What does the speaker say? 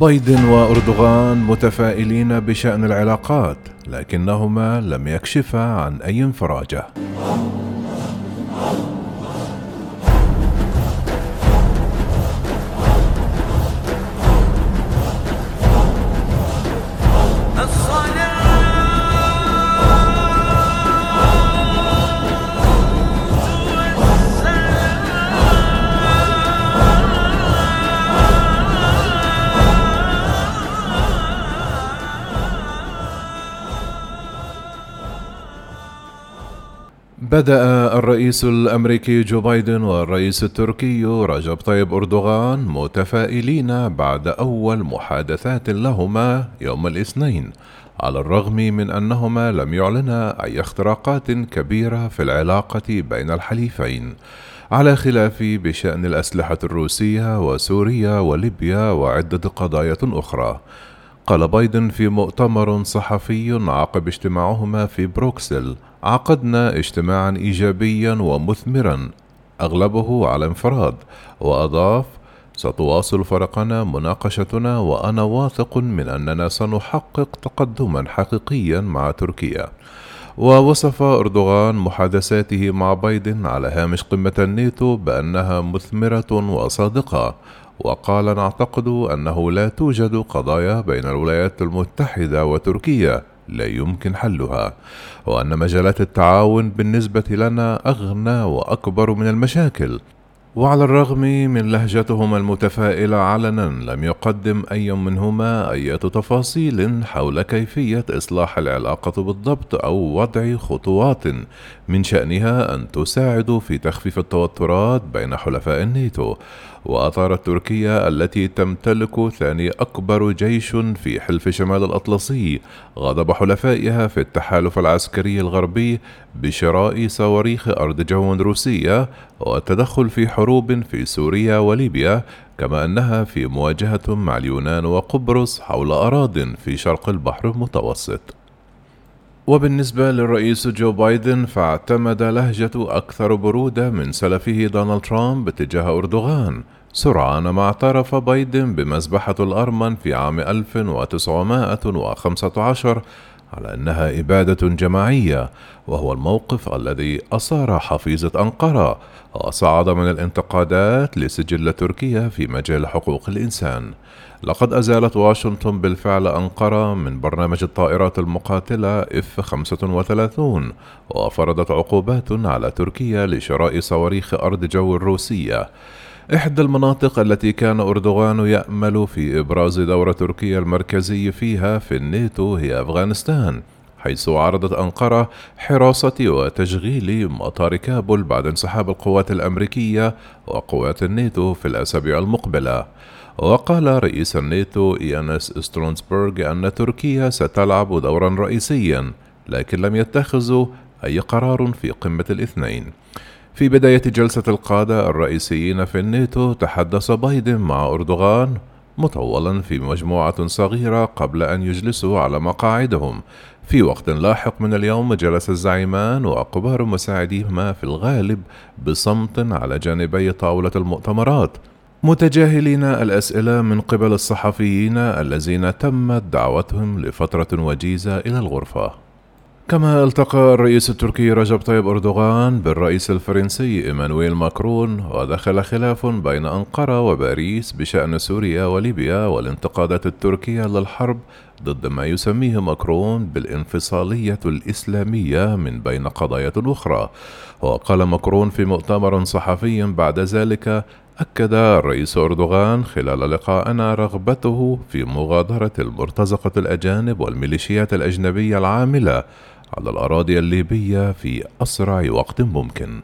بايدن وأردوغان متفائلين بشأن العلاقات لكنهما لم يكشفا عن أي انفراجة. بدا الرئيس الأمريكي جو بايدن والرئيس التركي رجب طيب أردوغان متفائلين بعد أول محادثات لهما يوم الاثنين على الرغم من أنهما لم يعلنا أي اختراقات كبيرة في العلاقة بين الحليفين على خلاف بشأن الأسلحة الروسية وسوريا وليبيا وعدة قضايا أخرى. قال بايدن في مؤتمر صحفي عقب اجتماعهما في بروكسل عقدنا اجتماعا ايجابيا ومثمرا أغلبه على انفراد وأضاف ستواصل فرقنا مناقشتنا وأنا واثق من أننا سنحقق تقدما حقيقيا مع تركيا. ووصف أردوغان محادثاته مع بايدن على هامش قمة الناتو بأنها مثمرة وصادقة وقال نعتقد أنه لا توجد قضايا بين الولايات المتحدة وتركيا لا يمكن حلها وأن مجالات التعاون بالنسبة لنا أغنى وأكبر من المشاكل وعلى الرغم من لهجتهما المتفائلة علنا لم يقدم أي منهما أي تفاصيل حول كيفية إصلاح العلاقة بالضبط أو وضع خطوات من شأنها أن تساعد في تخفيف التوترات بين حلفاء الناتو. وأثارت تركيا التي تمتلك ثاني أكبر جيش في حلف شمال الأطلسي غضب حلفائها في التحالف العسكري الغربي بشراء صواريخ أرض جو روسية والتدخل في حروب في سوريا وليبيا كما أنها في مواجهة مع اليونان وقبرص حول أراضٍ في شرق البحر المتوسط. وبالنسبة للرئيس جو بايدن فاعتمد لهجة أكثر برودة من سلفه دونالد ترامب تجاه أردوغان. سرعان ما اعترف بايدن بمذبحة الأرمن في عام 1915 على أنها إبادة جماعية وهو الموقف الذي أثار حفيظة أنقرة وصعد من الانتقادات لسجل تركيا في مجال حقوق الإنسان. لقد أزالت واشنطن بالفعل أنقرة من برنامج الطائرات المقاتلة إف 35 وفرضت عقوبات على تركيا لشراء صواريخ أرض جو الروسية. إحدى المناطق التي كان أردوغان يأمل في إبراز دور تركيا المركزي فيها في الناتو هي أفغانستان حيث عرضت أنقرة حراسة وتشغيل مطار كابول بعد انسحاب القوات الأمريكية وقوات الناتو في الأسابيع المقبلة. وقال رئيس الناتو إيانس سترونسبرغ أن تركيا ستلعب دورا رئيسيا لكن لم يتخذوا أي قرار في قمة الاثنين. في بداية جلسة القادة الرئيسيين في الناتو تحدث بايدن مع أردوغان مطولا في مجموعة صغيرة قبل أن يجلسوا على مقاعدهم. في وقت لاحق من اليوم جلس الزعيمان وكبار مساعديهما في الغالب بصمت على جانبي طاولة المؤتمرات متجاهلين الأسئلة من قبل الصحفيين الذين تمت دعوتهم لفترة وجيزة إلى الغرفة. كما التقى الرئيس التركي رجب طيب أردوغان بالرئيس الفرنسي إيمانويل ماكرون ودخل خلاف بين أنقرة وباريس بشأن سوريا وليبيا والانتقادات التركية للحرب ضد ما يسميه ماكرون بالانفصالية الإسلامية من بين قضايا أخرى. وقال ماكرون في مؤتمر صحفي بعد ذلك أكد الرئيس أردوغان خلال لقائنا رغبته في مغادرة المرتزقة الأجانب والميليشيات الأجنبية العاملة على الأراضي الليبية في أسرع وقت ممكن.